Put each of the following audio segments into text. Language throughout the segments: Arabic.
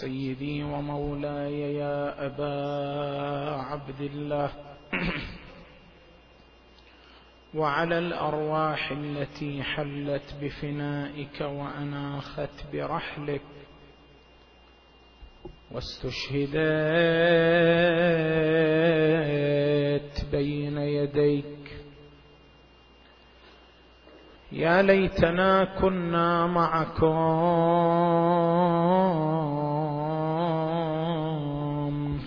سيدي ومولاي يا أبا عبد الله وعلى الأرواح التي حلت بفنائك وأناخت برحلك. واستشهدت بين يديك. يا ليتنا كنا معكم.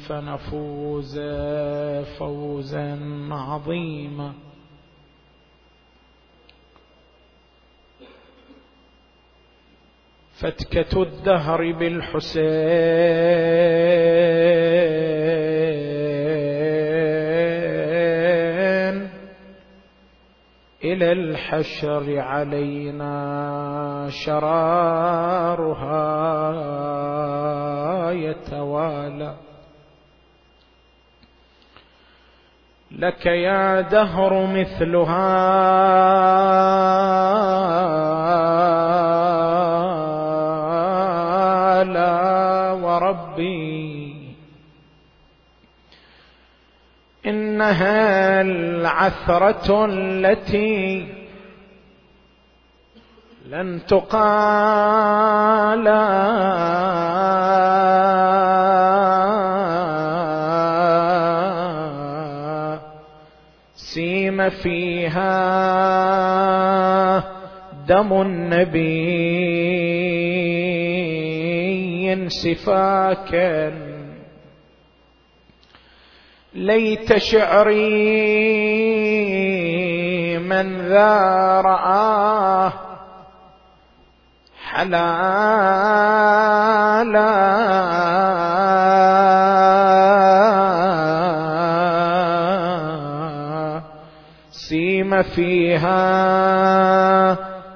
فنفوز فوزا عظيما. فتكة الدهر بالحسين إلى الحشر علينا شرارها يتوالى. لك يا دهر مثلها. ربي إنها العثرة التي لن تقال. سيم فيها دم النبي سفاكا ليت شعري من ذا رآه حلالا. فيها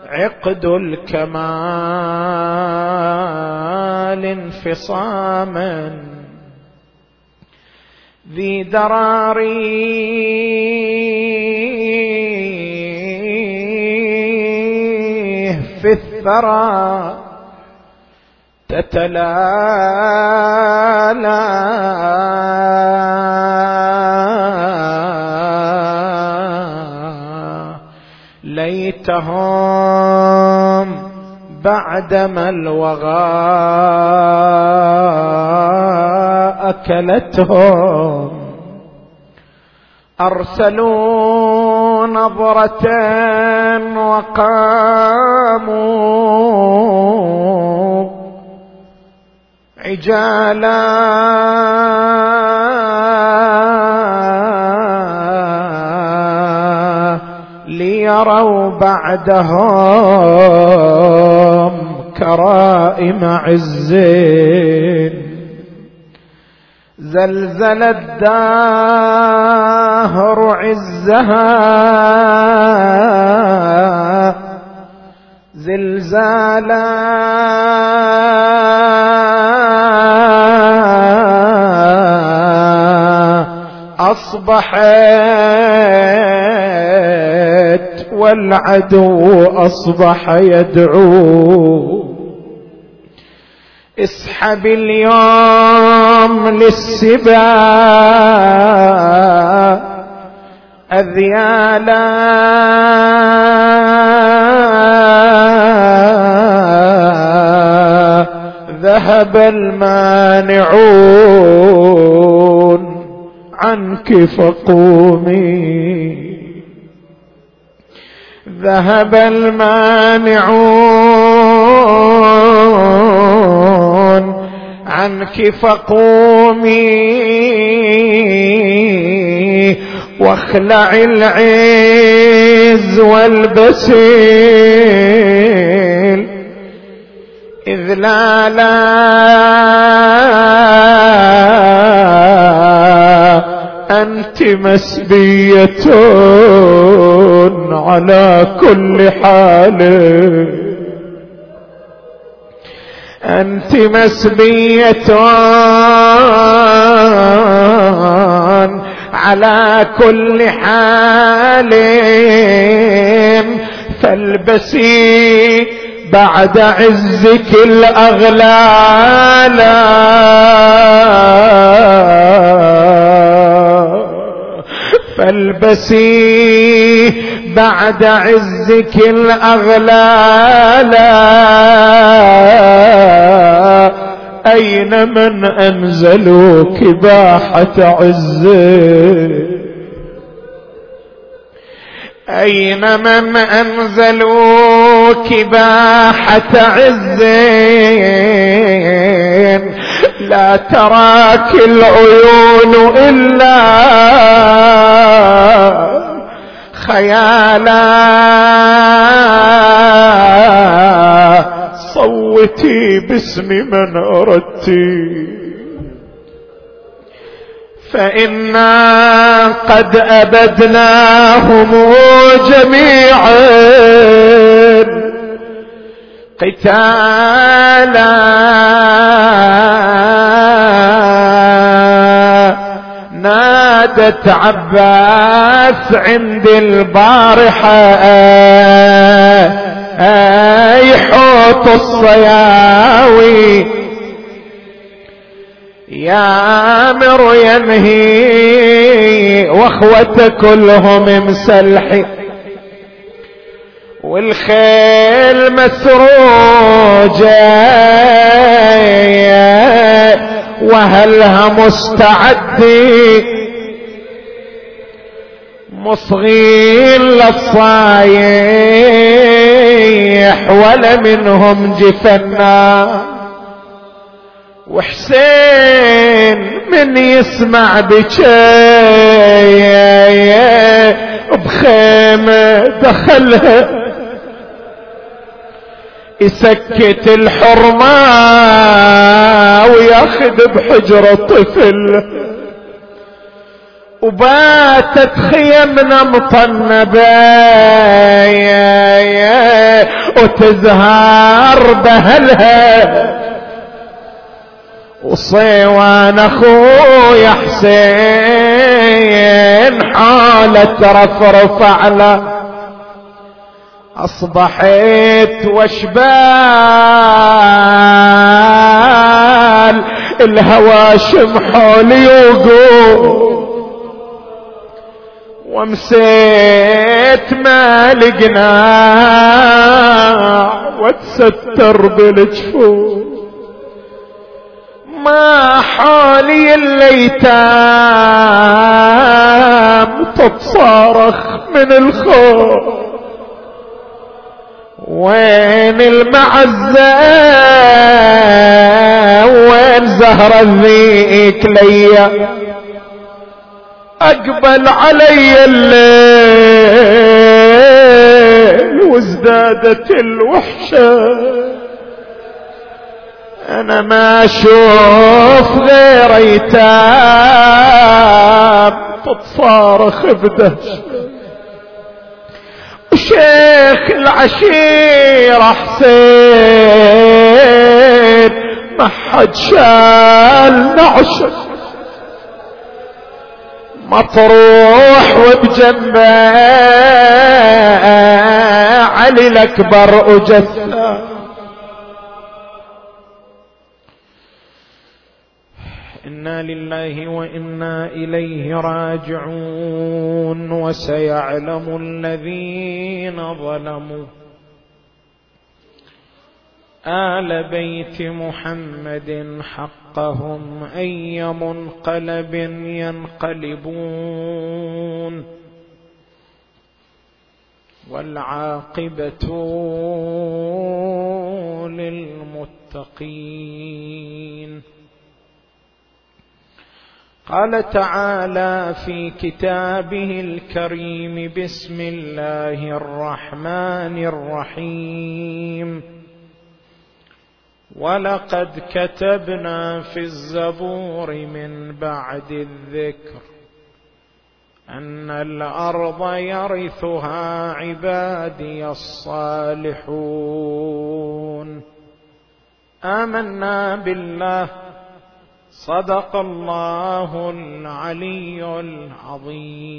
عقد الكمال انفصاما ذي دراري في الثرى تتلالى ليتهم بعدما الوغى أكلتهم أرسلوا نظرة وقاموا عجالا يروا بعدهم كرائم عز. زلزل الدهر عزها. زلزالا أصبحت والعدو أصبح يدعو. اسحب اليوم للسبا. أذيالا. ذهب المانعون. عنك فقومي ذهب المانعون عنك فقومي واخلع العز والبسيل. إذ لا لا أنت مسبية على كل حال. أنت مسبية على كل حال. فالبسي بعد عزك الأغلال. البسي بعد عزك الأغلال أين من أنزلوا كباحة عزك أين من أنزلوا كباحة عزين لا تراك العيون إلا خيالا. صوتي باسم من أردتي. فإنا قد أبدناهم جميعا. قتالا. نادت عباس عند البارحة. أي حوت الصياوي. يا أمر ينهي واخوته كلهم مسلحي والخيل مسروجة. وهلها مستعدي مصغين للصايح ولا منهم جفنا. وحسين من يسمع بشي بخيمة دخلها. يسكت الحرمة وياخذ بحجرة طفل وباتت خيمنا مطنبة وتزهر بهلها. وصيوان أخويا حسين حالة رفرف على. أصبحت وشبال الهواشم حولي وقول ومسيت ما لقنا وتستر بالجفوف ما حالي الليتام تتصارخ من الخوف. وين المعزة؟ وين زهر الذيك ليا؟ أقبل علي الليل وازدادت الوحشة. أنا ما أشوف غير أيتام تتصارخ بدهش شيخ العشيرة حسين ما حد شال نعشه مطروح وبجنبه علي الأكبر وجثه إنا لله وإنا إليه راجعون وسيعلم الذين ظلموا. آل بيت محمد حقهم اي منقلب ينقلبون. والعاقبة للمتقين. قال تعالى في كتابه الكريم بسم الله الرحمن الرحيم. ولقد كتبنا في الزبور من بعد الذكر أن الأرض يرثها عبادي الصالحون. آمنا بالله. صدق الله العلي العظيم.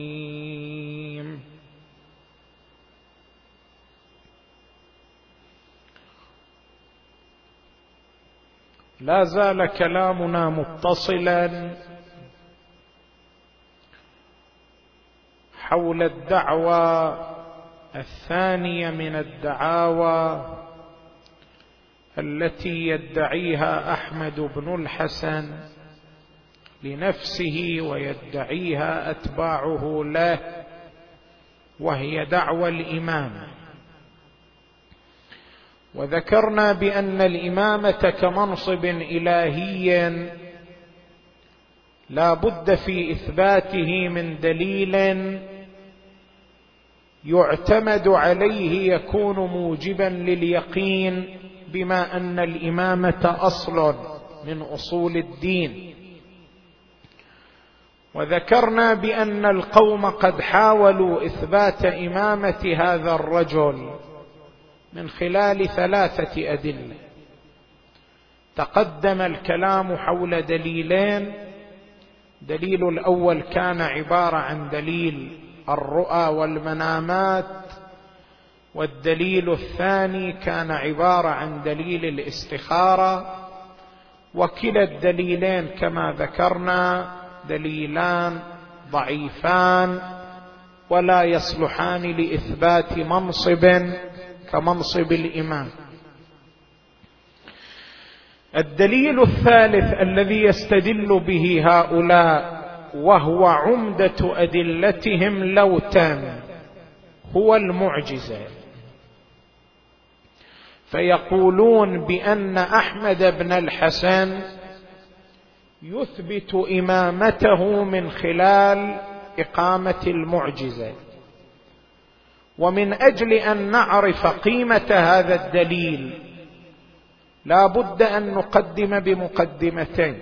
لا زال كلامنا متصلا حول الدعوى الثانية من الدعاوى التي يدعيها أحمد بن الحسن لنفسه ويدعيها أتباعه له وهي دعوى الامامه وذكرنا بأن الامامه كمنصب الهي لا بد في إثباته من دليل يعتمد عليه يكون موجبا لليقين بما أن الامامه اصل من أصول الدين. وذكرنا بأن القوم قد حاولوا إثبات إمامة هذا الرجل من خلال ثلاثة أدلة. تقدم الكلام حول دليلين. دليل الأول كان عبارة عن دليل الرؤى والمنامات والدليل الثاني كان عبارة عن دليل الاستخارة. وكلا الدليلين كما ذكرنا دليلان ضعيفان ولا يصلحان لإثبات منصب. كمنصب الإمام. الدليل الثالث الذي يستدل به هؤلاء وهو عمدة أدلتهم لوتا هو المعجزة. فيقولون بأن أحمد بن الحسن يثبت إمامته من خلال إقامة المعجزة. ومن أجل أن نعرف قيمة هذا الدليل لا بد أن نقدم بمقدمتين.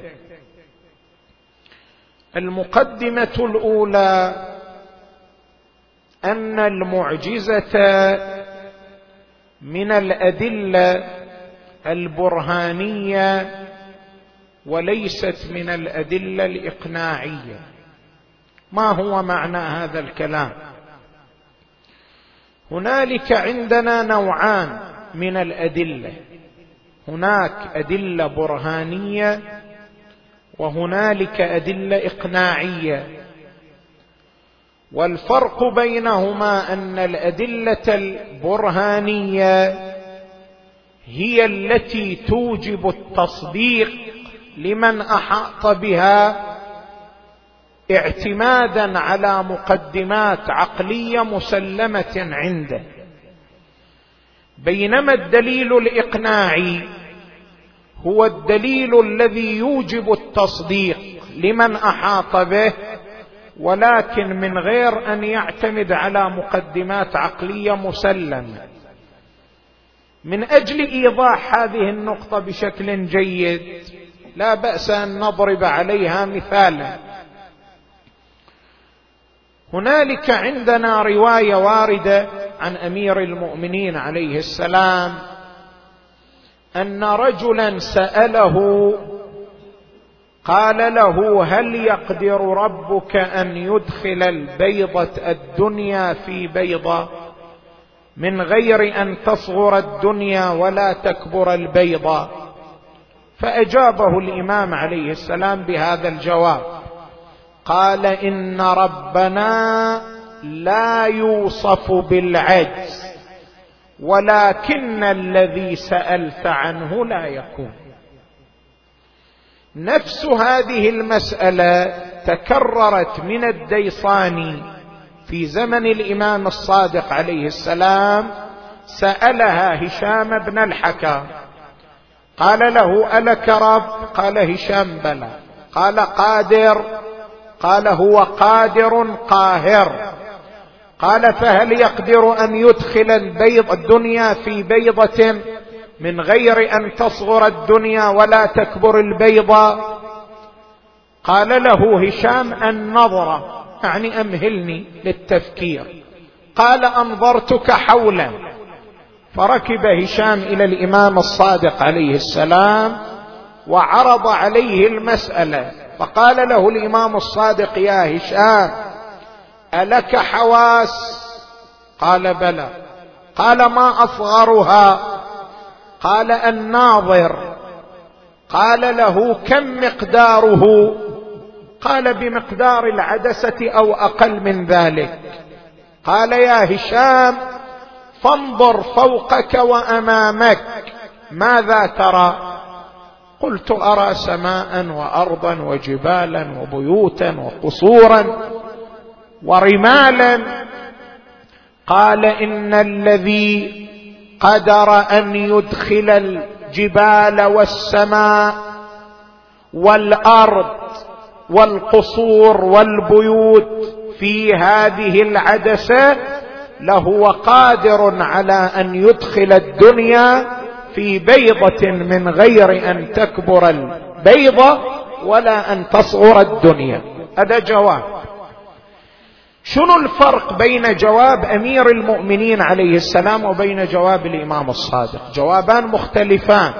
المقدمة الأولى أن المعجزة من الأدلة البرهانية وليست من الأدلة الإقناعية. ما هو معنى هذا الكلام؟ هنالك عندنا نوعان من الأدلة. هناك أدلة برهانية وهنالك أدلة إقناعية. والفرق بينهما أن الأدلة البرهانية هي التي توجب التصديق لمن أحاط بها اعتمادا على مقدمات عقلية مسلمة عنده. بينما الدليل الإقناعي هو الدليل الذي يوجب التصديق لمن أحاط به ولكن من غير أن يعتمد على مقدمات عقلية مسلمة. من أجل إيضاح هذه النقطة بشكل جيد لا بأس أن نضرب عليها مثالا. هنالك عندنا رواية واردة عن أمير المؤمنين عليه السلام أن رجلا سأله قال له هل يقدر ربك أن يدخل البيضة الدنيا في بيضة؟ من غير أن تصغر الدنيا ولا تكبر البيضة. فأجابه الإمام عليه السلام بهذا الجواب. قال إن ربنا لا يوصف بالعجز ولكن الذي سألت عنه لا يكون. نفس هذه المسألة تكررت من الديصاني في زمن الإمام الصادق عليه السلام سألها هشام بن الحكم قال له ألك رب؟ قال هشام بلى. قال قادر. قال هو قادر قاهر. قال فهل يقدر أن يدخل البيض الدنيا في بيضة من غير أن تصغر الدنيا ولا تكبر البيضه قال له هشام النظره يعني أمهلني للتفكير. قال أنظرتك حولا. فركب هشام إلى الإمام الصادق عليه السلام وعرض عليه المسألة. فقال له الإمام الصادق يا هشام ألك حواس؟ قال بلى. قال ما أصغرها؟ قال الناظر. قال له كم مقداره؟ قال بمقدار العدسة أو أقل من ذلك. قال يا هشام فانظر فوقك وأمامك ماذا ترى؟ قلت أرى سماء وأرضا وجبالا وبيوتا وقصورا ورمالا. قال إن الذي قدر أن يدخل الجبال والسماء والأرض والقصور والبيوت في هذه العدسة لهو قادر على أن يدخل الدنيا في بيضة من غير أن تكبر البيضه ولا أن تصغر الدنيا. هذا جواب. شنو الفرق بين جواب أمير المؤمنين عليه السلام وبين جواب الإمام الصادق؟ جوابان مختلفان.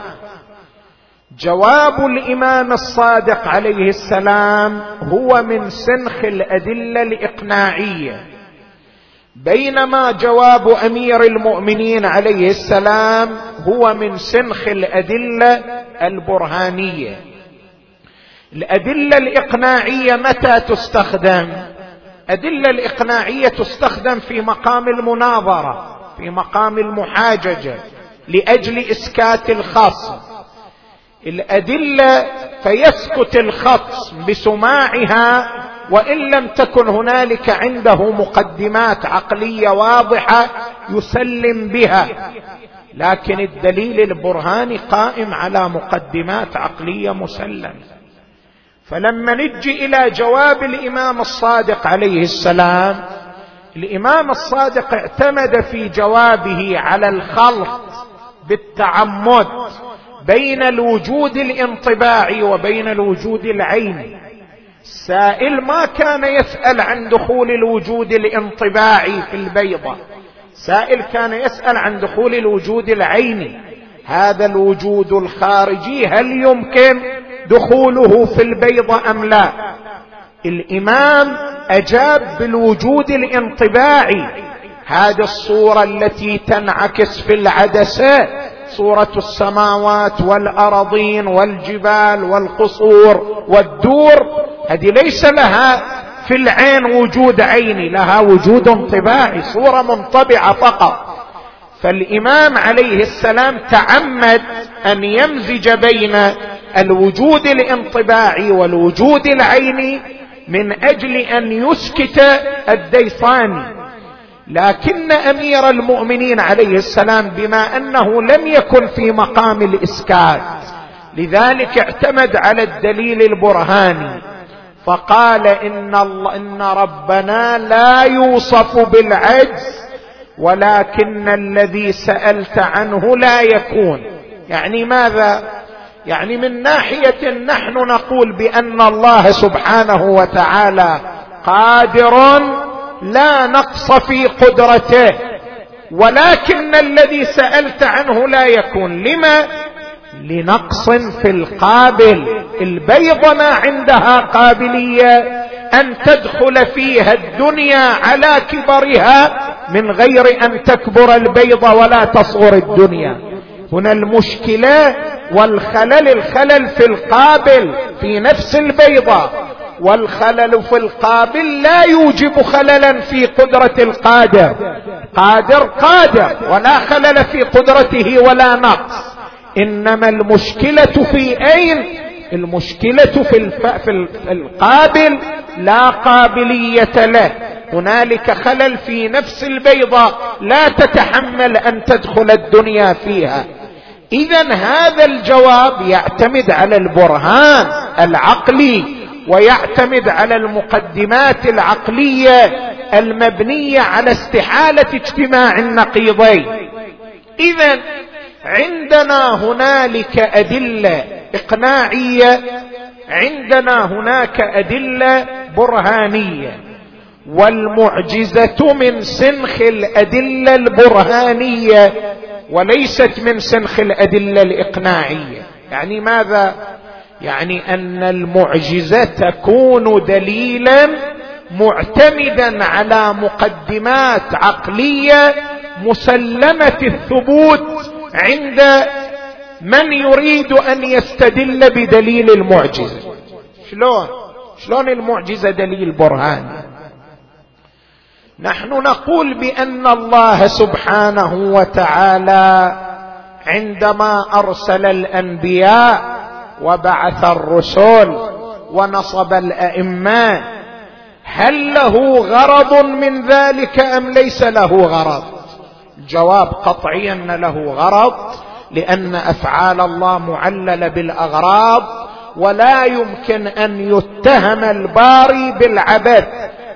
جواب الإمام الصادق عليه السلام هو من سنخ الأدلة الإقناعية. بينما جواب أمير المؤمنين عليه السلام هو من سنخ الأدلة البرهانية. الأدلة الإقناعية متى تستخدم؟ الادله الإقناعية تستخدم في مقام المناظرة في مقام المحاججة لأجل إسكات الخصم. الأدلة فيسكت الخصم بسماعها وإن لم تكن هنالك عنده مقدمات عقلية واضحة يسلم بها. لكن الدليل البرهاني قائم على مقدمات عقلية مسلمة. فلما نجي إلى جواب الإمام الصادق عليه السلام الإمام الصادق اعتمد في جوابه على الخلط بالتعمد بين الوجود الانطباعي وبين الوجود العيني. السائل ما كان يسأل عن دخول الوجود الانطباعي في البيضة. سائل كان يسأل عن دخول الوجود العيني. هذا الوجود الخارجي هل يمكن دخوله في البيضة أم لا؟ الإمام أجاب بالوجود الانطباعي. هذه الصورة التي تنعكس في العدسة صورة السماوات والارضين والجبال والقصور والدور هذه ليس لها في العين وجود عيني لها وجود انطباعي صورة منطبعة فقط. فالإمام عليه السلام تعمد أن يمزج بين الوجود الانطباعي والوجود العيني من أجل أن يسكت الديصاني لكن أمير المؤمنين عليه السلام بما أنه لم يكن في مقام الإسكات لذلك اعتمد على الدليل البرهاني. فقال إن الله إن ربنا لا يوصف بالعجز ولكن الذي سألت عنه لا يكون. يعني ماذا؟ يعني من ناحية نحن نقول بأن الله سبحانه وتعالى قادر لا نقص في قدرته ولكن الذي سألت عنه لا يكون. لما؟ لنقص في القابل البيض ما عندها قابلية أن تدخل فيها الدنيا على كبرها من غير أن تكبر البيضه ولا تصغر الدنيا. هنا المشكلة والخلل الخلل في القابل في نفس البيضة. والخلل في القابل لا يوجب خللا في قدرة القادر. قادر قادر ولا خلل في قدرته ولا نقص. إنما المشكلة في أين؟ المشكلة في. في القابل لا قابلية له. هنالك خلل في نفس البيضه لا تتحمل أن تدخل الدنيا فيها. اذا هذا الجواب يعتمد على البرهان العقلي ويعتمد على المقدمات العقلية المبنية على استحالة اجتماع النقيضين. اذا عندنا هنالك أدلة إقناعية. عندنا هناك أدلة برهانية. والمعجزة من سنخ الأدلة البرهانية وليست من سنخ الأدلة الإقناعية. يعني ماذا؟ يعني أن المعجزة تكون دليلا معتمدا على مقدمات عقلية مسلمة الثبوت. عند من يريد أن يستدل بدليل المعجزة. شلون؟ شلون المعجزة دليل برهاني نحن نقول بأن الله سبحانه وتعالى عندما أرسل الأنبياء وبعث الرسل ونصب الأئمة هل له غرض من ذلك أم ليس له غرض؟ الجواب قطعي أن له غرض لأن أفعال الله معللة بالأغراض ولا يمكن أن يتهم الباري بالعبث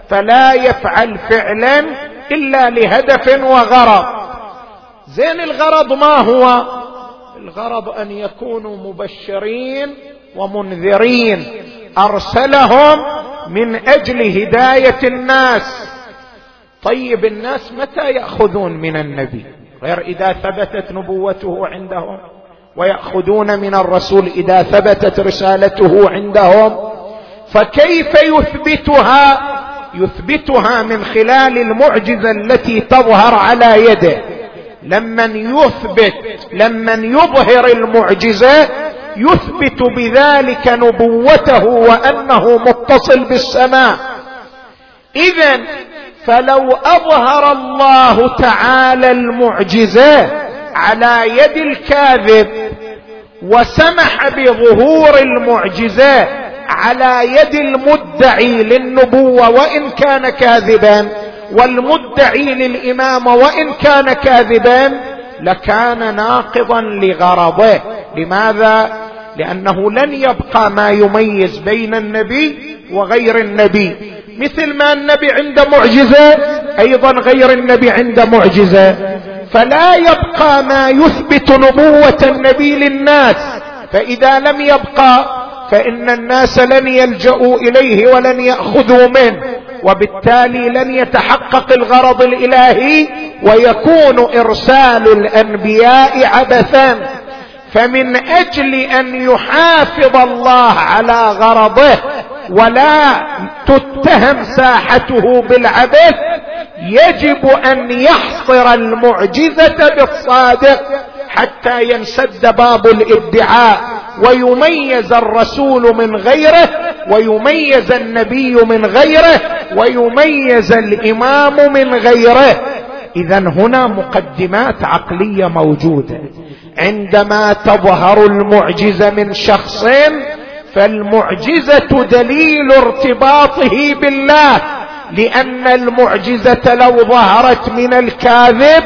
فلا يفعل فعلا إلا لهدف وغرض. زين الغرض ما هو؟ الغرض أن يكونوا مبشرين ومنذرين. أرسلهم من أجل هداية الناس. طيب الناس متى يأخذون من النبي؟ غير إذا ثبتت نبوته عندهم. ويأخذون من الرسول إذا ثبتت رسالته عندهم. فكيف يثبتها؟ يثبتها من خلال المعجزة التي تظهر على يده. لمن يثبت لمن يظهر المعجزة يثبت بذلك نبوته وأنه متصل بالسماء. اذا فلو أظهر الله تعالى المعجزة على يد الكاذب وسمح بظهور المعجزات على يد المدعي للنبوة وإن كان كاذبا والمدعي للامامه وإن كان كاذبا لكان ناقضا لغرضه. لماذا؟ لأنه لن يبقى ما يميز بين النبي وغير النبي. مثل ما النبي عنده معجزة أيضا غير النبي عنده معجزة. فلا يبقى ما يثبت نبوة النبي للناس. فإذا لم يبقى فإن الناس لن يلجاوا إليه ولن يأخذوا منه. وبالتالي لن يتحقق الغرض الإلهي ويكون إرسال الأنبياء عبثا. فمن أجل أن يحافظ الله على غرضه ولا تتهم ساحته بالعبث يجب أن يحصر المعجزة بالصادق حتى ينسد باب الادعاء ويميز الرسول من غيره ويميز النبي من غيره ويميز الإمام من غيره. اذا هنا مقدمات عقلية موجودة. عندما تظهر المعجزة من شخص فالمعجزة دليل ارتباطه بالله لأن المعجزة لو ظهرت من الكاذب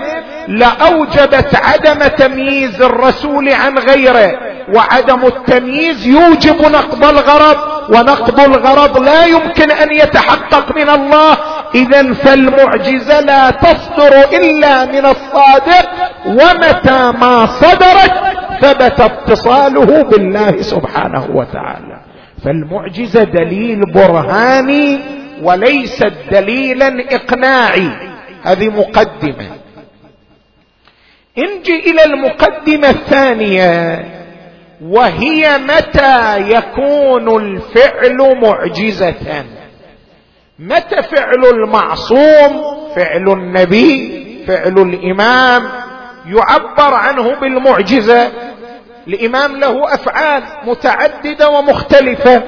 لأوجبت عدم تمييز الرسول عن غيره وعدم التمييز يوجب نقض الغرض ونقض الغرض لا يمكن أن يتحقق من الله. اذا فالمعجزة لا تصدر إلا من الصادق ومتى ما صدرت ثبت اتصاله بالله سبحانه وتعالى. فالمعجزة دليل برهاني وليست دليلا إقناعي. هذه مقدمة. انجي إلى المقدمة الثانية. وهي متى يكون الفعل معجزة؟ متى فعل المعصوم؟ فعل النبي فعل الإمام يعبر عنه بالمعجزة. الإمام له أفعال متعددة ومختلفة.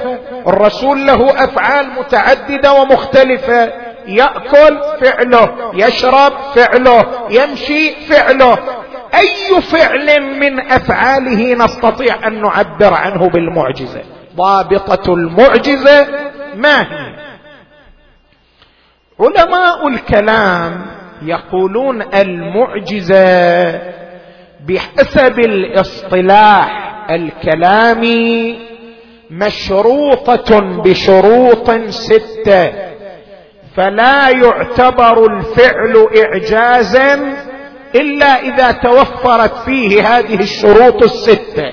الرسول له أفعال متعددة ومختلفة. يأكل فعله يشرب فعله يمشي فعله. أي فعل من أفعاله نستطيع أن نعبر عنه بالمعجزة؟ ضابطة المعجزة ما هي؟ علماء الكلام يقولون المعجزة بحسب الاصطلاح الكلامي مشروطة بشروط ستة. فلا يعتبر الفعل اعجازا إلا إذا توفرت فيه هذه الشروط الستة.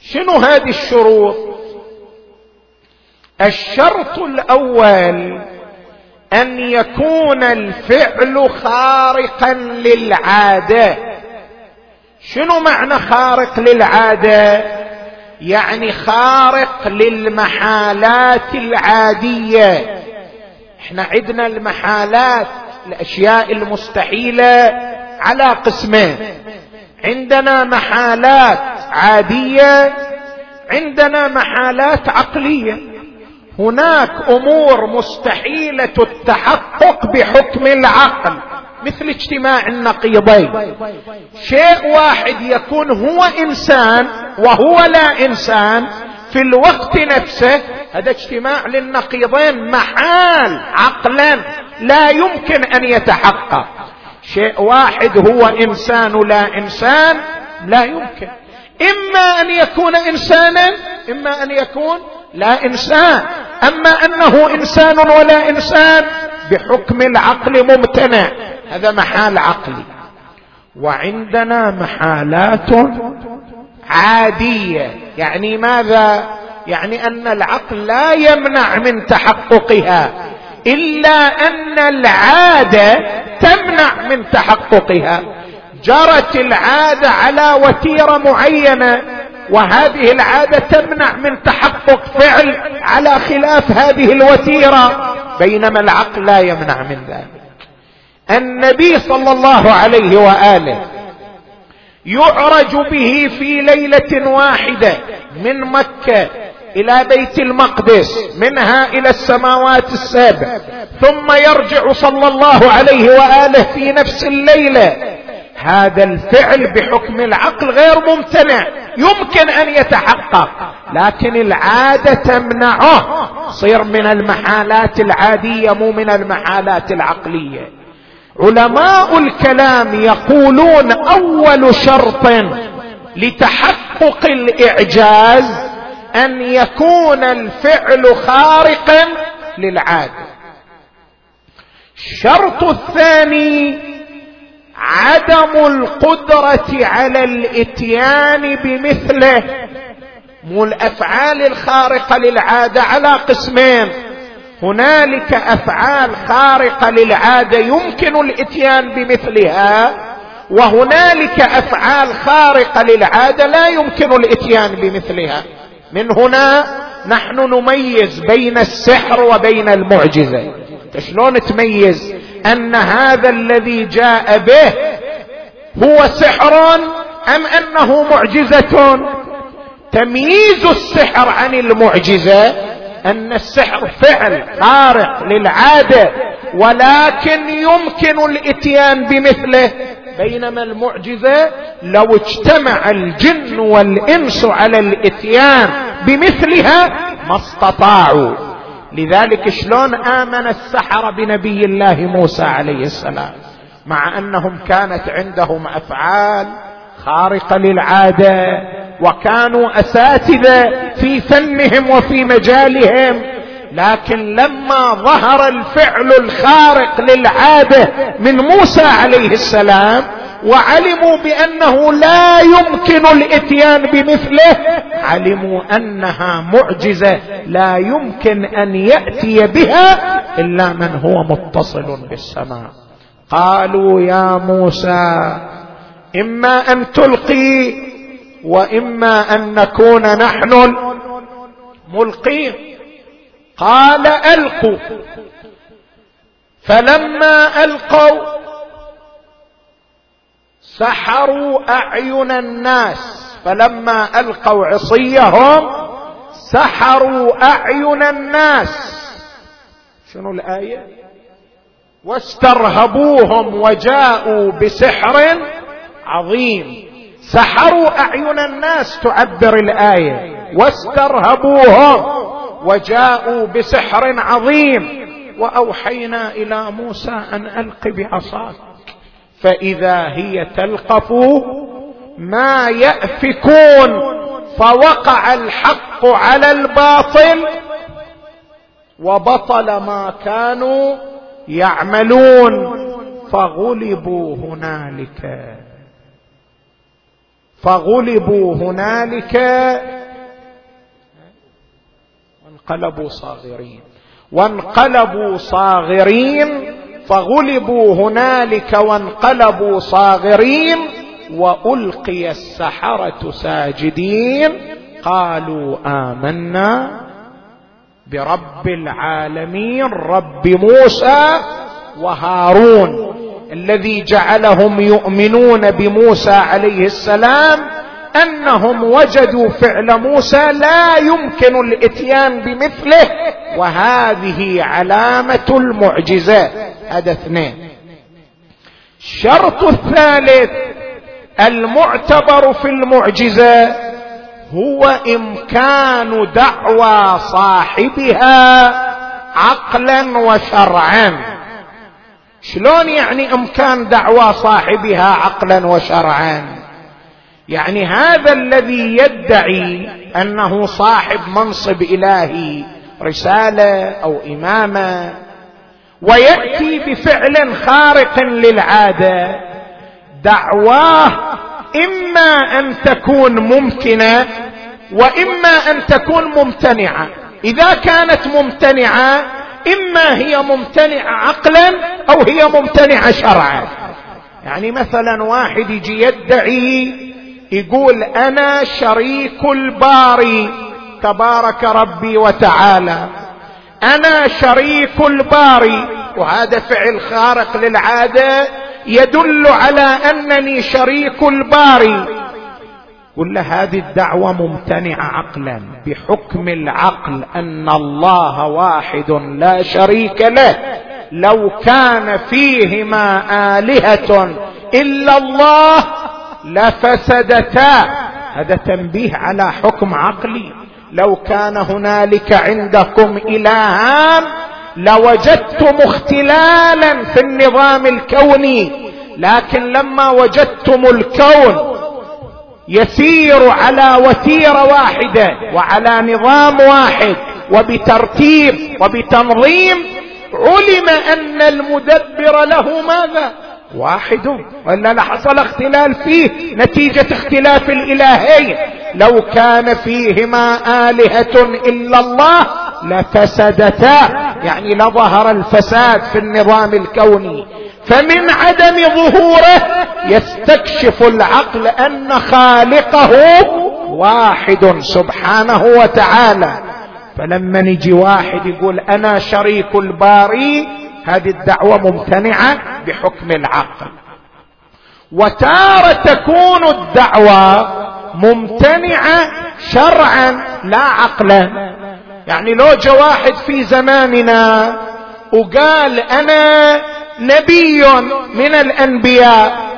شنو هذه الشروط؟ الشرط الأول أن يكون الفعل خارقا للعادة. شنو معنى خارق للعادة؟ يعني خارق للمحالات العادية. إحنا عندنا المحالات الأشياء المستحيلة على قسمين. عندنا محالات عادية عندنا محالات عقلية. هناك أمور مستحيلة التحقق بحكم العقل مثل اجتماع النقيضين. شيء واحد يكون هو إنسان وهو لا إنسان في الوقت نفسه هذا اجتماع للنقيضين محال عقلا لا يمكن أن يتحقق. شيء واحد هو إنسان لا إنسان لا يمكن. إما أن يكون انسانا إما أن يكون لا إنسان. أما أنه إنسان ولا إنسان بحكم العقل ممتنع. هذا محال عقلي وعندنا محالات عادية. يعني ماذا؟ يعني أن العقل لا يمنع من تحققها. إلا أن العادة تمنع من تحققها. جرت العادة على وتيرة معينة. وهذه العادة تمنع من تحقق فعل على خلاف هذه الوتيرة بينما العقل لا يمنع من ذلك. النبي صلى الله عليه وآله يعرج به في ليلة واحدة من مكة إلى بيت المقدس منها إلى السماوات السابع ثم يرجع صلى الله عليه وآله في نفس الليلة هذا الفعل بحكم العقل غير ممتنع. يمكن أن يتحقق لكن العادة تمنعه. صير من المحالات العادية مو من المحالات العقلية. علماء الكلام يقولون أول شرط لتحقق الإعجاز أن يكون الفعل خارقا للعادة. الشرط الثاني عدم القدرة على الإتيان بمثله. مو الأفعال الخارقة للعادة على قسمين. هنالك أفعال خارقة للعادة يمكن الإتيان بمثلها وهنالك أفعال خارقة للعادة لا يمكن الإتيان بمثلها. من هنا نحن نميز بين السحر وبين المعجزة. شلون تميز؟ أن هذا الذي جاء به هو سحر أم أنه معجزة؟ تمييز السحر عن المعجزة أن السحر فعل خارق للعادة ولكن يمكن الإتيان بمثله. بينما المعجزة لو اجتمع الجن والإنس على الإتيان بمثلها ما استطاعوا. لذلك شلون آمن السحره بنبي الله موسى عليه السلام؟ مع أنهم كانت عندهم أفعال خارقة للعادة وكانوا أساتذة في فنهم وفي مجالهم لكن لما ظهر الفعل الخارق للعادة من موسى عليه السلام وعلموا بأنه لا يمكن الإتيان بمثله. علموا أنها معجزة لا يمكن أن يأتي بها إلا من هو متصل بالسماء. قالوا يا موسى إما أن تلقي وإما أن نكون نحن الملقين قال ألقوا. فلما ألقوا سحروا أعين الناس فلما ألقوا عصيهم سحروا أعين الناس. شنو الآية؟ واسترهبوهم وجاءوا بسحر عظيم. سحروا أعين الناس تعبر الآية. واسترهبوهم وجاءوا بسحر عظيم. وأوحينا إلى موسى أن ألق بعصاك. فإذا هي تلقف ما يأفكون فوقع الحق على الباطل وبطل ما كانوا يعملون فغلبوا هنالك. فغلبوا هنالك. وانقلبوا صاغرين. وانقلبوا صاغرين فغلبوا هنالك وانقلبوا صاغرين وألقي السحرة ساجدين. قالوا آمنا برب العالمين رب موسى وهارون الذي جعلهم يؤمنون بموسى عليه السلام أنهم وجدوا فعل موسى لا يمكن الإتيان بمثله وهذه علامة المعجزة. هذا اثنين. الشرط الثالث المعتبر في المعجزة هو إمكان دعوى صاحبها عقلا وشرعا. شلون يعني إمكان دعوى صاحبها عقلا وشرعا؟ يعني هذا الذي يدعي أنه صاحب منصب إلهي رسالة أو إمامة ويأتي بفعل خارق للعادة. دعواه إما أن تكون ممكنة وإما أن تكون ممتنعة. إذا كانت ممتنعة إما هي ممتنعة عقلا أو هي ممتنعة شرعا. يعني مثلا واحد يجي يدعي يقول أنا شريك الباري تبارك ربي وتعالى. أنا شريك الباري. وهذا فعل خارق للعادة يدل على أنني شريك الباري. كل هذه الدعوة ممتنعة عقلا بحكم العقل أن الله واحد لا شريك له. لو كان فيهما آلهة إلا الله لفسدتا. هذا تنبيه على حكم عقلي. لو كان هنالك عندكم الهان لوجدتم اختلالا في النظام الكوني لكن لما وجدتم الكون يسير على وتيرة واحدة وعلى نظام واحد وبترتيب وبتنظيم علم أن المدبر له ماذا؟ واحد. وإلا لحصل اختلال فيه نتيجة اختلاف الإلهين. لو كان فيهما آلهة إلا الله لفسدتا. يعني لظهر الفساد في النظام الكوني. فمن عدم ظهوره يستكشف العقل أن خالقه واحد سبحانه وتعالى. فلما نجي واحد يقول أنا شريك الباري هذه الدعوة ممتنعة بحكم العقل. وتارة تكون الدعوة ممتنعة شرعا لا عقلا. يعني لو جاء واحد في زماننا وقال أنا نبي من الأنبياء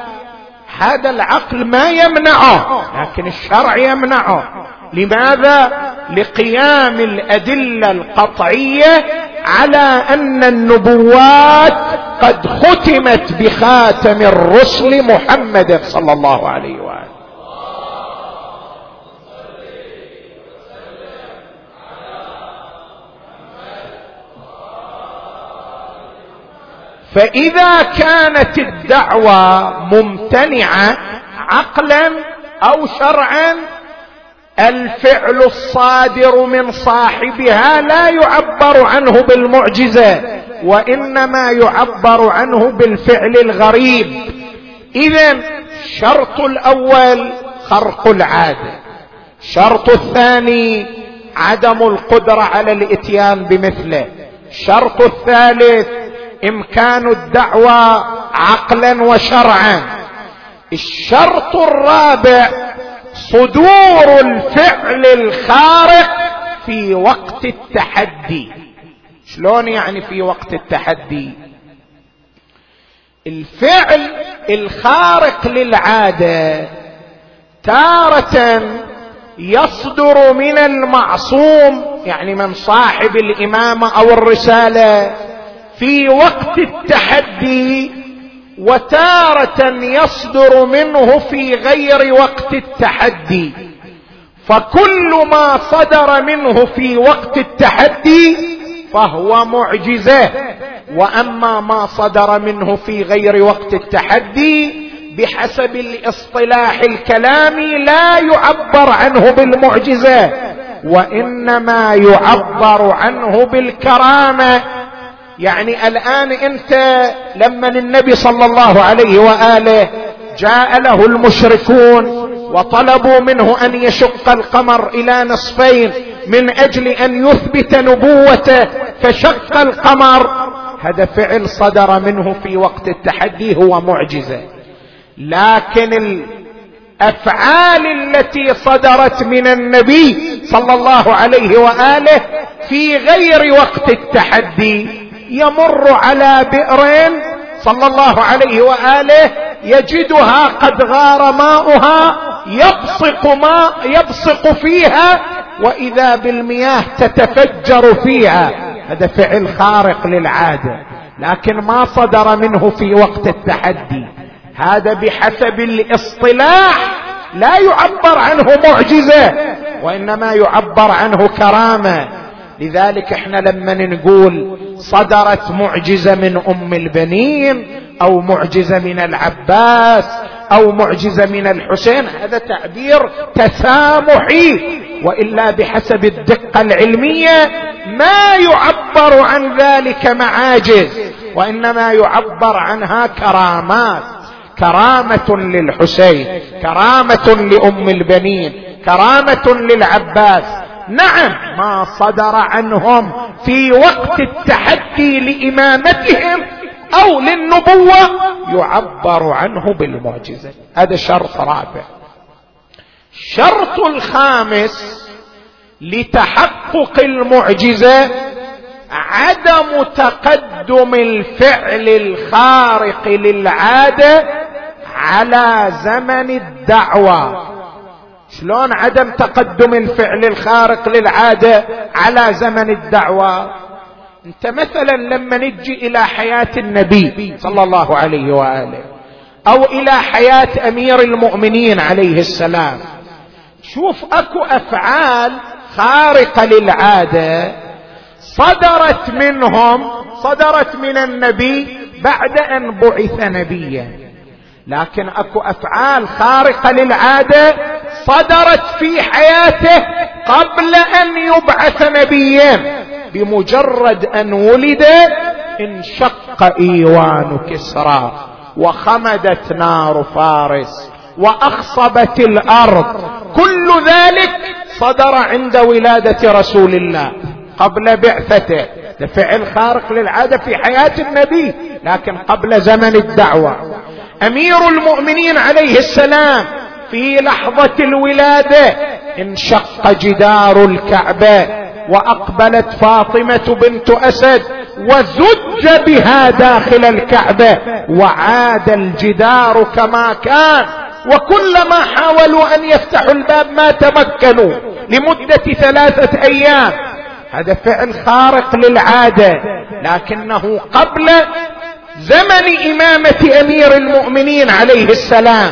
هذا العقل ما يمنعه لكن الشرع يمنعه. لماذا؟ لقيام الأدلة القطعية على أن النبوات قد ختمت بخاتم الرسل محمد صلى الله عليه وآله. فإذا كانت الدعوة ممتنعة عقلا أو شرعا الفعل الصادر من صاحبها لا يعبر عنه بالمعجزة وإنما يعبر عنه بالفعل الغريب. اذا الشرط الأول خرق العادة. الشرط الثاني عدم القدرة على الإتيان بمثله. الشرط الثالث إمكان الدعوه عقلا وشرعا. الشرط الرابع صدور الفعل الخارق في وقت التحدي. شلون يعني في وقت التحدي؟ الفعل الخارق للعادة تارة يصدر من المعصوم يعني من صاحب الإمامة أو الرسالة في وقت التحدي وتارة يصدر منه في غير وقت التحدي. فكل ما صدر منه في وقت التحدي فهو معجزة. وأما ما صدر منه في غير وقت التحدي بحسب الاصطلاح الكلامي لا يعبر عنه بالمعجزة وإنما يعبر عنه بالكرامة. يعني الآن أنت لما النبي صلى الله عليه وآله جاء له المشركون وطلبوا منه أن يشق القمر إلى نصفين من أجل أن يثبت نبوته فشق القمر. هذا فعل صدر منه في وقت التحدي هو معجزة. لكن الأفعال التي صدرت من النبي صلى الله عليه وآله في غير وقت التحدي يمر على بئر صلى الله عليه وآله يجدها قد غار ماؤها يبصق ماء يبصق فيها وإذا بالمياه تتفجر فيها. هذا فعل خارق للعادة لكن ما صدر منه في وقت التحدي. هذا بحسب الاصطلاح لا يعبر عنه معجزة وإنما يعبر عنه كرامة. لذلك إحنا لما نقول صدرت معجزة من أم البنين أو معجزة من العباس أو معجزة من الحسين هذا تعبير تسامحي. وإلا بحسب الدقة العلمية ما يعبر عن ذلك معاجز وإنما يعبر عنها كرامات. كرامة للحسين كرامة لأم البنين كرامة للعباس نعم ما صدر عنهم في وقت التحدي لإمامتهم أو للنبوة يعبر عنه بالمعجزة. هذا شرط رابع. الشرط الخامس لتحقق المعجزة عدم تقدم الفعل الخارق للعادة على زمن الدعوة. شلون عدم تقدم الفعل الخارق للعادة على زمن الدعوة؟ انت مثلا لما نجي إلى حياة النبي صلى الله عليه وآله أو إلى حياة أمير المؤمنين عليه السلام شوف أكو أفعال خارقة للعادة صدرت منهم صدرت من النبي بعد أن بعث نبيا. لكن اكو افعال خارقة للعادة صدرت في حياته قبل أن يبعث نبيا. بمجرد أن ولد انشق إيوان كسرى وخمدت نار فارس وأخصبت الأرض. كل ذلك صدر عند ولادة رسول الله قبل بعثته. فعل خارق للعادة في حياة النبي لكن قبل زمن الدعوة. أمير المؤمنين عليه السلام في لحظة الولادة انشق جدار الكعبة وأقبلت فاطمة بنت أسد وزج بها داخل الكعبة وعاد الجدار كما كان. وكلما حاولوا أن يفتحوا الباب ما تمكنوا لمدة ثلاثة أيام. هذا فعل خارق للعادة لكنه قبل زمن إمامة أمير المؤمنين عليه السلام.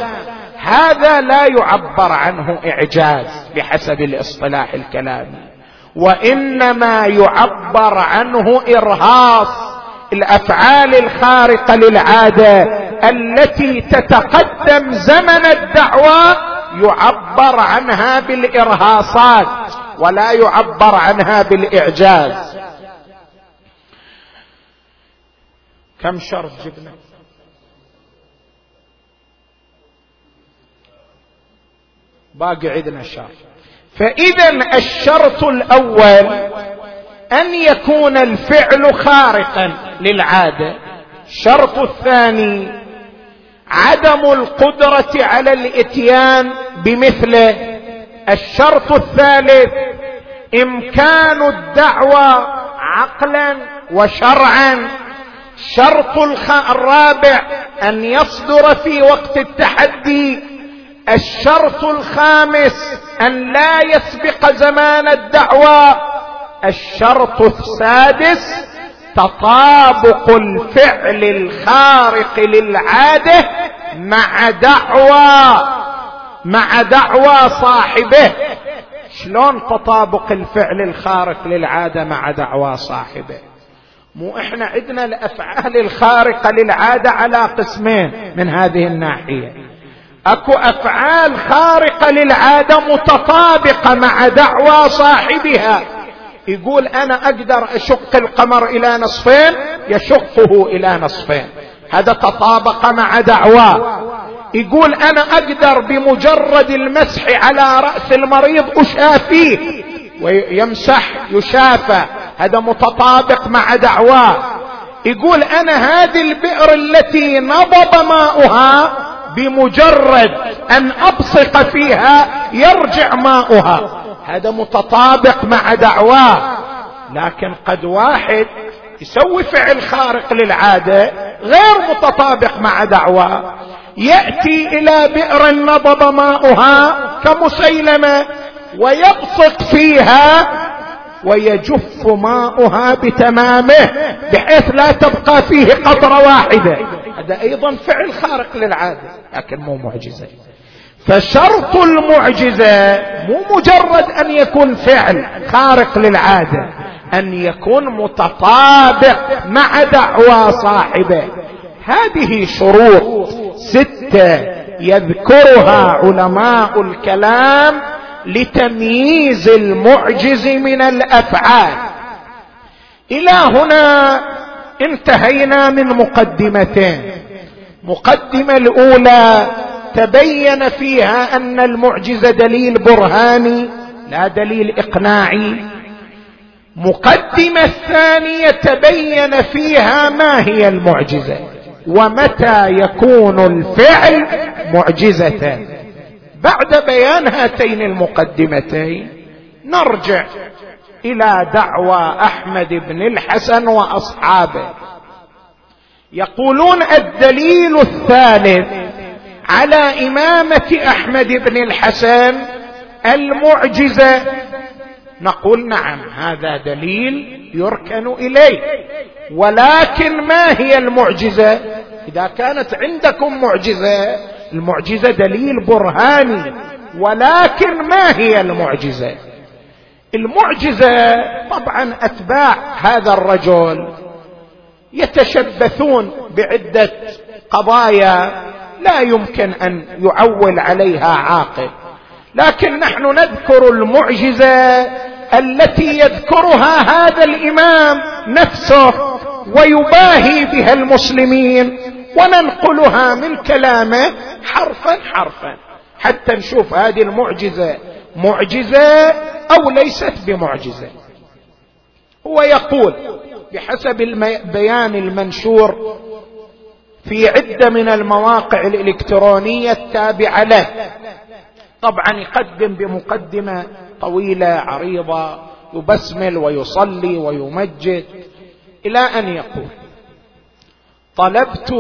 هذا لا يعبر عنه إعجاز بحسب الاصطلاح الكلامي. وإنما يعبر عنه إرهاص الأفعال الخارقة للعادة التي تتقدم زمن الدعوة يعبر عنها بالإرهاصات ولا يعبر عنها بالإعجاز. كم شرط جبنا؟ باقي عندنا شرط. فاذا الشرط الأول أن يكون الفعل خارقا للعادة. الشرط الثاني عدم القدرة على الإتيان بمثله الشرط الثالث إمكان الدعوة عقلا وشرعا. شرط الرابع أن يصدر في وقت التحدي. الشرط الخامس أن لا يسبق زمان الدعوة. الشرط السادس تطابق الفعل الخارق للعادة مع دعوى مع دعوى صاحبه. شلون تطابق الفعل الخارق للعادة مع دعوى صاحبه؟ مو إحنا عندنا الافعال الخارقة للعادة على قسمين من هذه الناحية. أكو أفعال خارقة للعادة متطابقة مع دعوى صاحبها. يقول أنا أقدر أشق القمر إلى نصفين يشقه إلى نصفين. هذا تطابق مع دعواه يقول أنا أقدر بمجرد المسح على رأس المريض أشافيه ويمسح يشافى. هذا متطابق مع دعواه يقول أنا هذه البئر التي نضب ماؤها بمجرد أن أبصق فيها يرجع ماؤها. هذا متطابق مع دعواه لكن قد واحد يسوي فعل خارق للعادة غير متطابق مع دعواه يأتي إلى بئر نضب ماؤها كمسيلمة ويبصق فيها ويجف ماؤها بتمامه بحيث لا تبقى فيه قطرة واحدة. هذا أيضا فعل خارق للعادة لكن مو معجزة. فشرط المعجزة مو مجرد أن يكون فعل خارق للعادة أن يكون متطابق مع دعوى صاحبه. هذه شروط ستة يذكرها علماء الكلام لتمييز المعجز من الأفعال. إلى هنا انتهينا من مقدمتين. مقدمة الأولى تبين فيها أن المعجز دليل برهاني لا دليل إقناعي. مقدمة الثانية تبين فيها ما هي المعجزة ومتى يكون الفعل معجزة. بعد بيان هاتين المقدمتين نرجع إلى دعوى أحمد بن الحسن وأصحابه. يقولون الدليل الثالث على إمامة أحمد بن الحسن المعجزة. نقول نعم هذا دليل يركن إليه ولكن ما هي المعجزة؟ إذا كانت عندكم معجزة المعجزة دليل برهاني ولكن ما هي المعجزة؟ المعجزة طبعا أتباع هذا الرجل يتشبثون بعدة قضايا لا يمكن أن يعول عليها عاقل. لكن نحن نذكر المعجزة التي يذكرها هذا الإمام نفسه ويباهي بها المسلمين. وننقلها من كلامه حرفا حرفا. حتى نشوف هذه المعجزة. معجزة أو ليست بمعجزة. هو يقول بحسب البيان المنشور في عدة من المواقع الإلكترونية التابعة له. طبعا يقدم بمقدمة طويلة عريضة يبسمل ويصلي ويمجد إلى أن يقول طلبت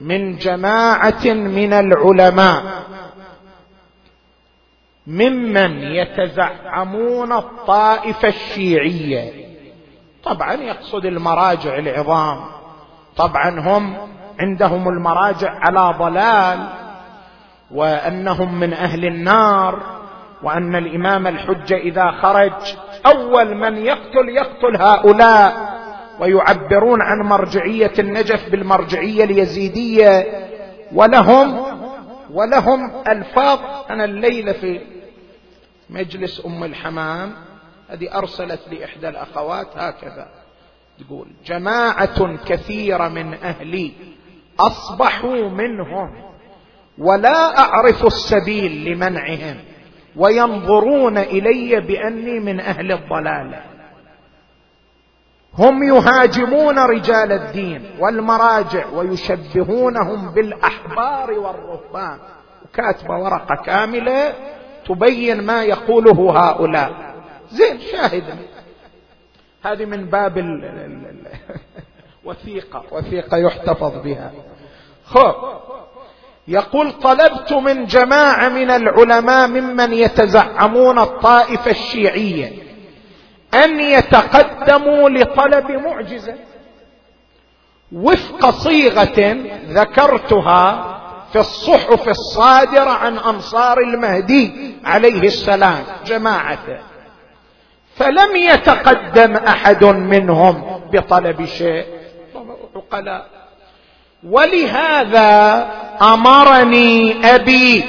من جماعة من العلماء ممن يتزعمون الطائفة الشيعية. طبعا يقصد المراجع العظام. طبعا هم عندهم المراجع على ضلال وأنهم من أهل النار وأن الإمام الحجة إذا خرج أول من يقتل يقتل هؤلاء. ويعبرون عن مرجعية النجف بالمرجعية اليزيدية. ولهم ولهم ألفاظ. أنا الليلة في مجلس أم الحمام هذه أرسلت لي إحدى الأخوات هكذا تقول جماعة كثيرة من أهلي أصبحوا منهم ولا أعرف السبيل لمنعهم وينظرون إلي بأني من أهل الضلالة. هم يهاجمون رجال الدين والمراجع ويشبهونهم بالأحبار والرهبان. وكاتبة ورقة كاملة تبين ما يقوله هؤلاء. زين شاهدا هذه من باب الوثيقه وثيقة يحتفظ بها. خب يقول طلبت من جماعة من العلماء ممن يتزعمون الطائفة الشيعية. أن يتقدموا لطلب معجزة. وفق صيغة ذكرتها في الصحف الصادرة عن أنصار المهدي عليه السلام جماعته فلم يتقدم أحد منهم بطلب شيء. عقلاء. ولهذا أمرني أبي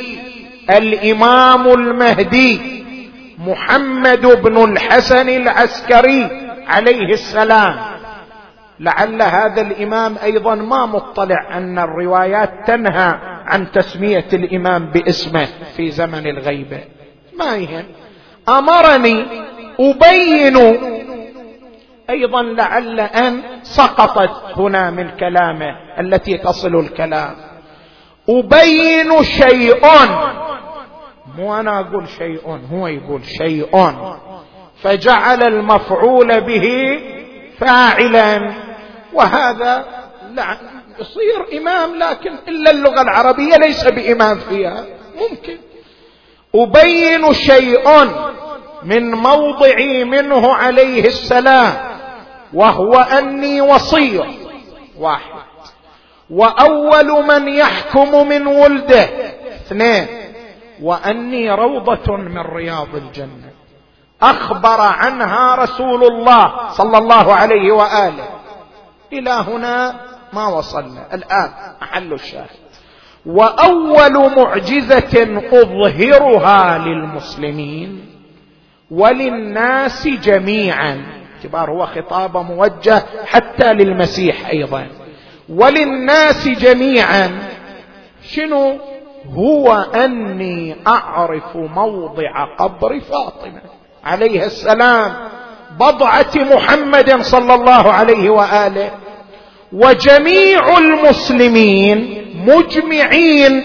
الإمام المهدي محمد بن الحسن العسكري عليه السلام. لعل هذا الإمام أيضا ما مطلع أن الروايات تنهى عن تسمية الإمام باسمه في زمن الغيبه ما يهم. أمرني أبين أيضا لعل أن سقطت هنا من كلامه التي تصل الكلام. أبين شيء مو أنا أقول شيء هو يقول شيء. فجعل المفعول به فاعلا. وهذا لا يصير إمام لكن إلا اللغة العربية ليس بإمام فيها. ممكن. أبين شيء من موضعي منه عليه السلام وهو أني وصي واحد. وأول من يحكم من ولده. اثنين. وأني روضة من رياض الجنة. أخبر عنها رسول الله صلى الله عليه وآله. إلى هنا ما وصلنا. الآن محل الشاهد. وأول معجزة أظهرها للمسلمين وللناس جميعا. اعتبار هو خطاب موجه حتى للمسيح أيضا. وللناس جميعا. شنو؟ هو أني أعرف موضع قبر فاطمة. عليها السلام بضعة محمد صلى الله عليه وآله وجميع المسلمين مجمعين.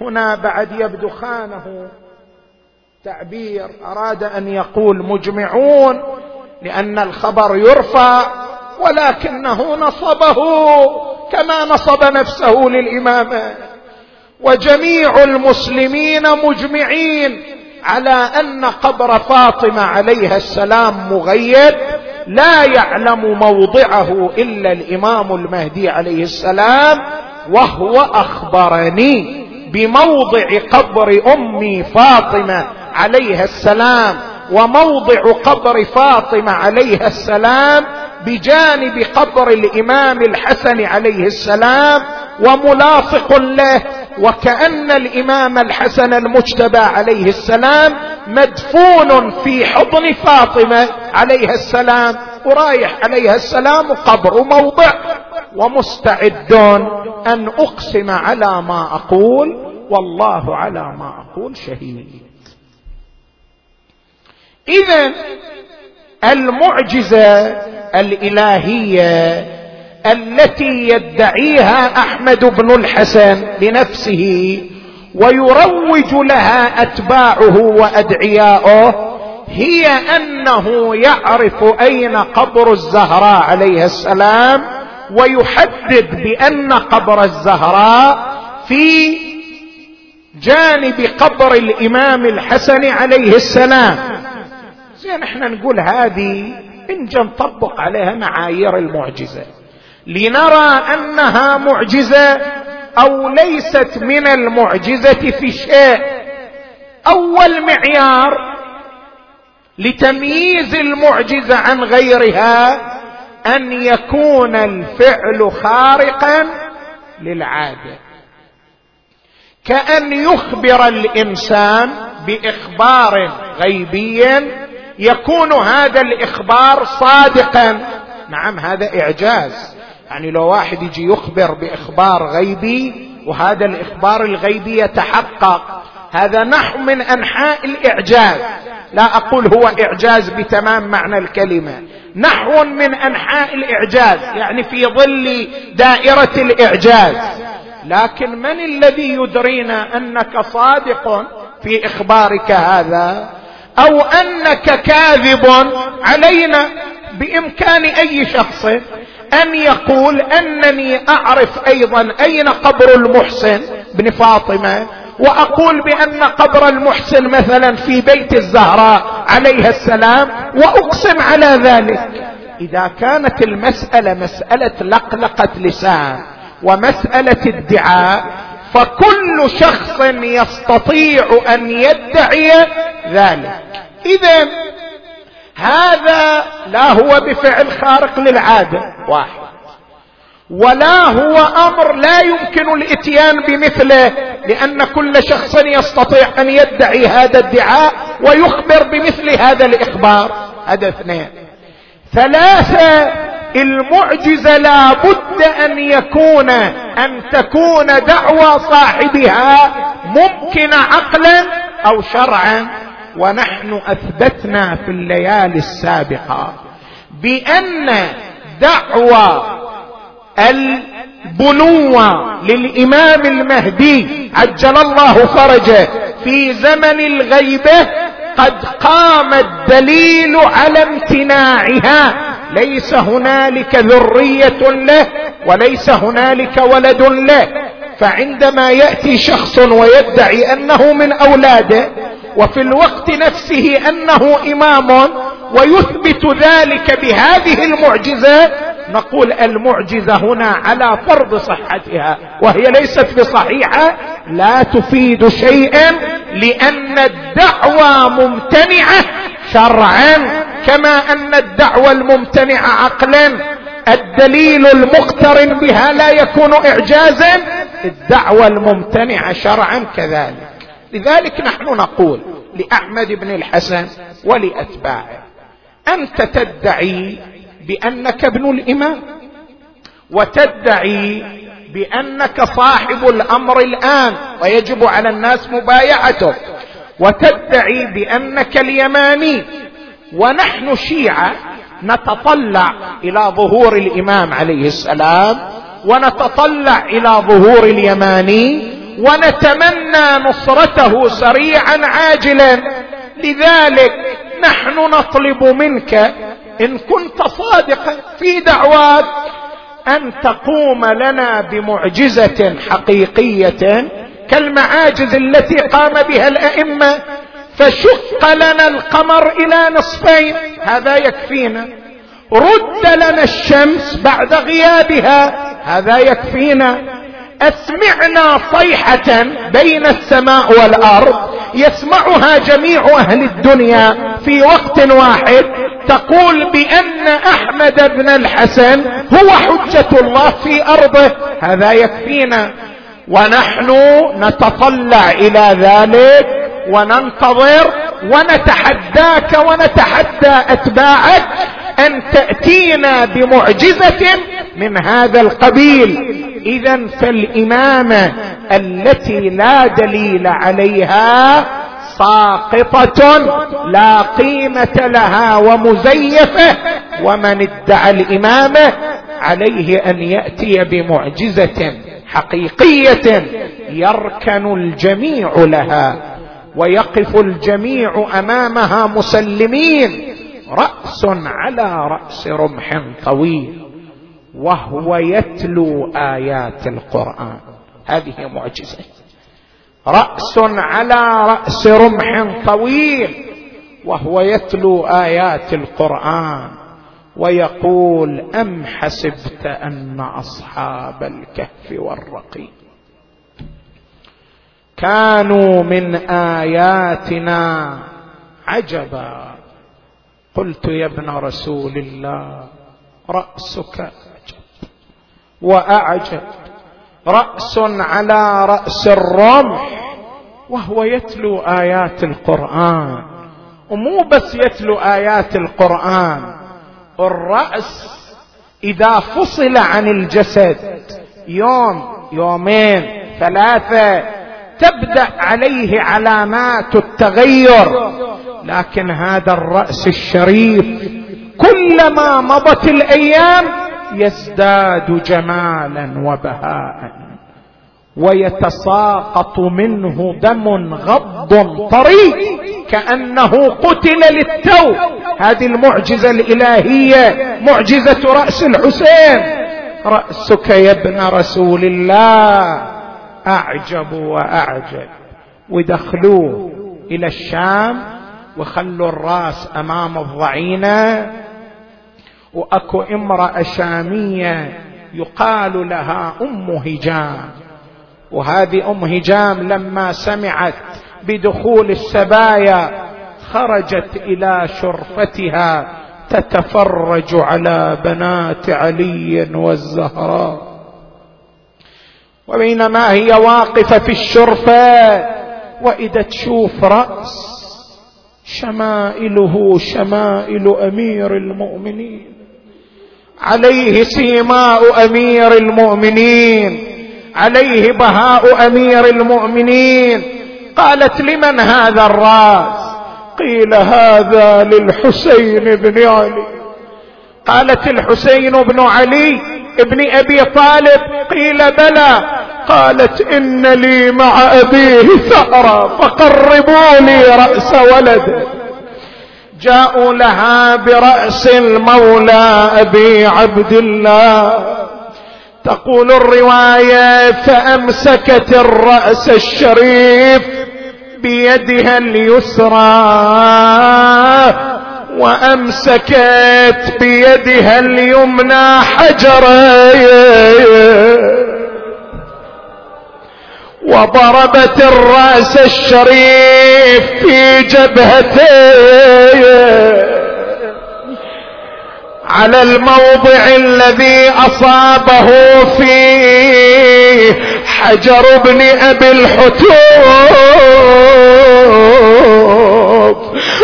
هنا بعد يبدو خانه تعبير أراد أن يقول مجمعون لأن الخبر يرفع ولكنه نصبه كما نصب نفسه للإمامة. وجميع المسلمين مجمعين على أن قبر فاطمة عليها السلام مغيب لا يعلم موضعه إلا الإمام المهدي عليه السلام وهو أخبرني بموضع قبر أمي فاطمة عليها السلام وموضع قبر فاطمة عليها السلام بجانب قبر الإمام الحسن عليه السلام وملاصق له وكأن الإمام الحسن المجتبى عليه السلام مدفون في حضن فاطمة عليها السلام ورايح عليها السلام قبر موضع ومستعدون أن أقسم على ما أقول والله على ما أقول شهيد. إذا المعجزة الإلهية التي يدعيها أحمد بن الحسن لنفسه ويروج لها أتباعه وأدعياؤه هي أنه يعرف أين قبر الزهراء عليه السلام ويحدد بأن قبر الزهراء في جانب قبر الإمام الحسن عليه السلام. زين إحنا نقول هذه إن نطبق عليها معايير المعجزة. لنرى أنها معجزة أو ليست من المعجزة في شيء. أول معيار لتمييز المعجزة عن غيرها أن يكون الفعل خارقا للعادة. كأن يخبر الإنسان بإخبار غيبي يكون هذا الإخبار صادقا. نعم هذا إعجاز. يعني لو واحد يجي يخبر بإخبار غيبي وهذا الإخبار الغيبي يتحقق. هذا نحو من أنحاء الإعجاز. لا أقول هو إعجاز بتمام معنى الكلمة. نحو من أنحاء الإعجاز يعني في ظل دائرة الإعجاز. لكن من الذي يدرينا أنك صادق في إخبارك هذا؟ أو أنك كاذب علينا؟ بإمكان أي شخص أن يقول أنني أعرف أيضا أين قبر المحسن بن فاطمة وأقول بأن قبر المحسن مثلا في بيت الزهراء عليها السلام وأقسم على ذلك. إذا كانت المسألة مسألة لقلقة لسان ومسألة ادعاء فكل شخص يستطيع أن يدعي ذلك. اذا هذا لا هو بفعل خارق للعادة واحد. ولا هو أمر لا يمكن الإتيان بمثله لأن كل شخص يستطيع أن يدعي هذا الادعاء ويخبر بمثل هذا الإخبار. هذا اثنين. ثلاثة المعجزه لا بد أن يكون أن تكون دعوى صاحبها ممكنه عقلا أو شرعا. ونحن أثبتنا في الليالي السابقة بأن دعوى بنوة للإمام المهدي عجل الله فرجه في زمن الغيبة قد قام الدليل على امتناعها. ليس هنالك ذرية له وليس هنالك ولد له. فعندما يأتي شخص ويدعي أنه من أولاده وفي الوقت نفسه أنه إمام ويثبت ذلك بهذه المعجزة نقول المعجزة هنا على فرض صحتها وهي ليست بصحيحة لا تفيد شيئا لأن الدعوى ممتنعة شرعا كما أن الدعوى الممتنعة عقلا. الدليل المقترن بها لا يكون إعجازا الدعوى الممتنعة شرعا كذلك. لذلك نحن نقول لأحمد بن الحسن ولأتباعه أنت تدعي بأنك ابن الإمام وتدعي بأنك صاحب الأمر الآن ويجب على الناس مبايعتك وتدعي بأنك اليماني ونحن شيعة نتطلع إلى ظهور الإمام عليه السلام ونتطلع إلى ظهور اليماني ونتمنى نصرته سريعا عاجلا. لذلك نحن نطلب منك إن كنت صادقا في دعواك أن تقوم لنا بمعجزة حقيقية كالمعاجز التي قام بها الأئمة. فشق لنا القمر إلى نصفين. هذا يكفينا. رد لنا الشمس بعد غيابها. هذا يكفينا. أسمعنا صيحة بين السماء والأرض يسمعها جميع أهل الدنيا في وقت واحد تقول بأن أحمد بن الحسن هو حجة الله في أرضه. هذا يكفينا. ونحن نتطلع إلى ذلك وننتظر ونتحداك ونتحدى أتباعك أن تأتينا بمعجزة من هذا القبيل. اذا فالإمامة التي لا دليل عليها ساقطة لا قيمة لها ومزيفة. ومن ادعى الإمامة عليه أن يأتي بمعجزة حقيقية يركن الجميع لها ويقف الجميع أمامها مسلمين. رأس على رأس رمح طويل وهو يتلو آيات القرآن. هذه معجزة. رأس على رأس رمح طويل وهو يتلو آيات القرآن ويقول أم حسبت أن أصحاب الكهف والرقيم كانوا من آياتنا عجبا؟ قلت يا ابن رسول الله رأسك عجب وأعجب. رأس على رأس الرمح وهو يتلو آيات القرآن. ومو بس يتلو آيات القرآن الرأس إذا فصل عن الجسد يوم يومين ثلاثة تبدأ عليه علامات التغير. لكن هذا الرأس الشريف كلما مضت الأيام يزداد جمالا وبهاء. ويتساقط منه دم غض طري كأنه قتل للتو. هذه المعجزة الإلهية معجزة رأس الحسين. رأسك يا ابن رسول الله أعجب وأعجب. ودخلوه إلى الشام وخلوا الرأس أمام الضعينة. وأكو امرأة شامية يقال لها أم هجام. وهذه أم هجام لما سمعت بدخول السبايا خرجت إلى شرفتها تتفرج على بنات علي والزهراء. وبينما هي واقفة في الشرفة وإذا تشوف رأس شمائله شمائل أمير المؤمنين. عليه سيماء أمير المؤمنين عليه بهاء أمير المؤمنين. قالت لمن هذا الراس؟ قيل هذا للحسين بن علي. قالت الحسين بن علي ابن أبي طالب قيل بلى. قالت إن لي مع أبيه ثأرا فقربوا لي رأس ولده. جاءوا لها برأس المولى أبي عبد الله. تقول الرواية فأمسكت الرأس الشريف بيدها اليسرى وأمسكت بيدها اليمنى حجرا وضربت الرأس الشريف في جبهتيه على الموضع الذي أصابه فيه حجر ابن أبي الحتوب.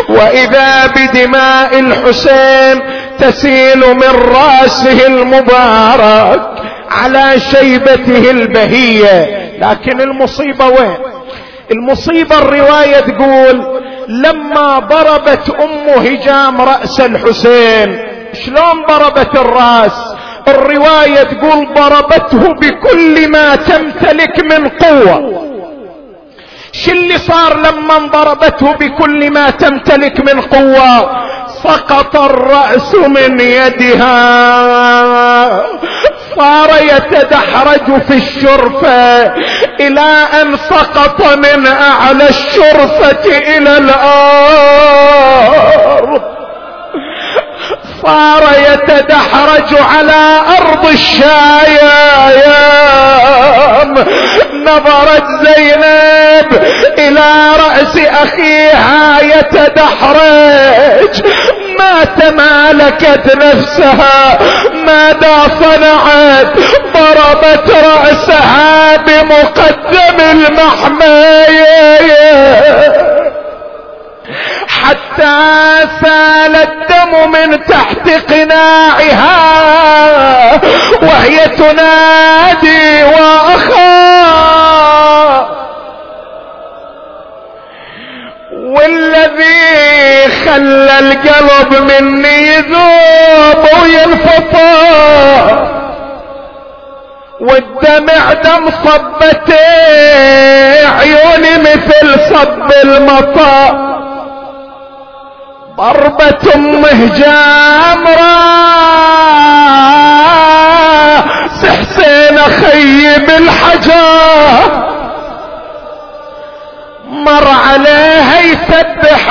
وإذا بدماء الحسين تسيل من رأسه المبارك على شيبته البهية. لكن المصيبة وين؟ المصيبة الرواية تقول لما ضربت أم هجام رأس الحسين شلون ضربت الرأس؟ الرواية تقول ضربته بكل ما تمتلك من قوة. شو اللي صار لما ضربته بكل ما تمتلك من قوة؟ سقط الرأس من يدها. صار يتدحرج في الشرفة إلى أن سقط من أعلى الشرفة إلى الأرض صار يتدحرج على أرض الشايم نظرت زينب إلى رأس أخيها يتدحرج. ما تمالكت نفسها ماذا صنعت؟ ضربت رأسها بمقدم المحميه حتى سال الدم من تحت قناعها وهي تنادي وأخا. والذي خلى القلب مني يذوب وينفطر والدمع دم صبتي عيوني مثل صب المطر ضربة امه جامرة حسين خيب الحجر مر عليها يسبح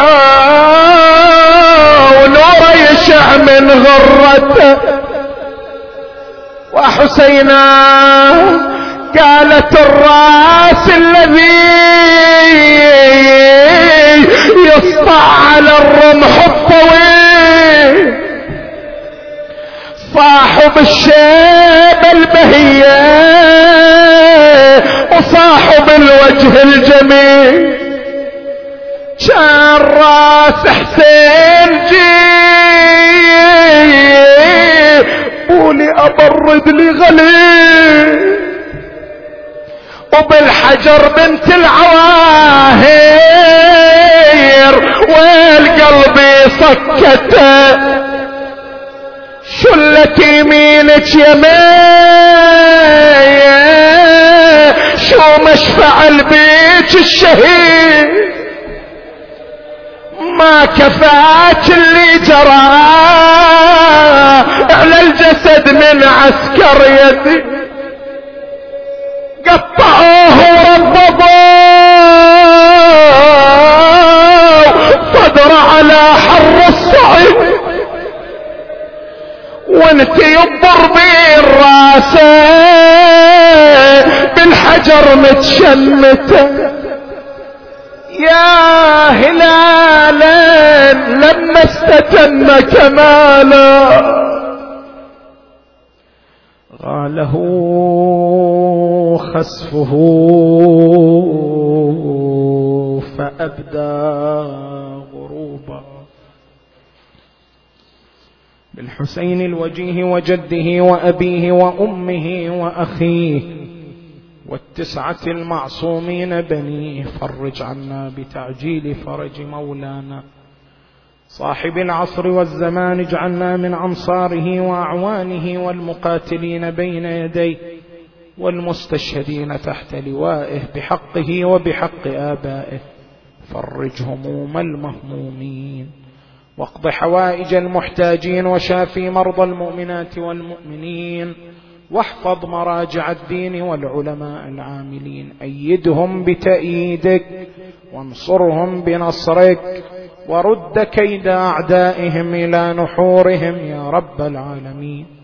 ونوره يشع من غرته. وحسينا قالت الراس الذي يسطع على الرمح الطويل. صاحب الشيب البهية وصاحب الوجه الجميل. كان راس حسين جي قولي أبرد لي غليل. وبالحجر بنت العواهر والقلب سكته شلت يمينك يمين شو مشفع البيت الشهيد؟ ما كفاك اللي جرى على الجسد من عسكر يدي. قطعوه وربضوا صدر على حر الصعيد. وانت يضر بالراس بالحجر متشمته يا هلالا لما استتم كمالا. غاله خسفه فأبدى غروبا. بالحسين الوجيه وجده وأبيه وأمه وأخيه والتسعة المعصومين بنيه فرج عنا بتعجيل فرج مولانا. صاحب العصر والزمان اجعلنا من انصاره واعوانه والمقاتلين بين يديه والمستشهدين تحت لوائه بحقه وبحق آبائه. فرج هموم المهمومين. واقض حوائج المحتاجين وشافي مرضى المؤمنات والمؤمنين. واحفظ مراجع الدين والعلماء العاملين. أيدهم بتأييدك وانصرهم بنصرك. ورد كيد أعدائهم إلى نحورهم يا رب العالمين.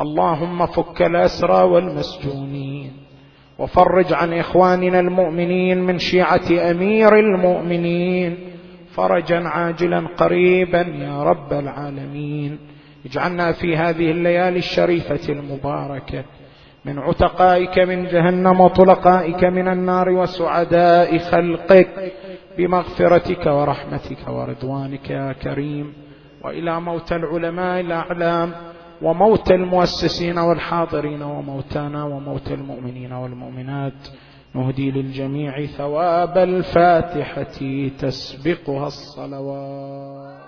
اللهم فك الأسرى والمسجونين وفرج عن إخواننا المؤمنين من شيعة أمير المؤمنين فرجا عاجلا قريبا يا رب العالمين. اجعلنا في هذه الليالي الشريفة المباركة من عتقائك من جهنم وطلقائك من النار وسعداء خلقك بمغفرتك ورحمتك ورضوانك يا كريم. وإلى موت العلماء الأعلام وموت المؤسسين والحاضرين وموتانا وموت المؤمنين والمؤمنات. نهدي للجميع ثواب الفاتحة تسبقها الصلوات.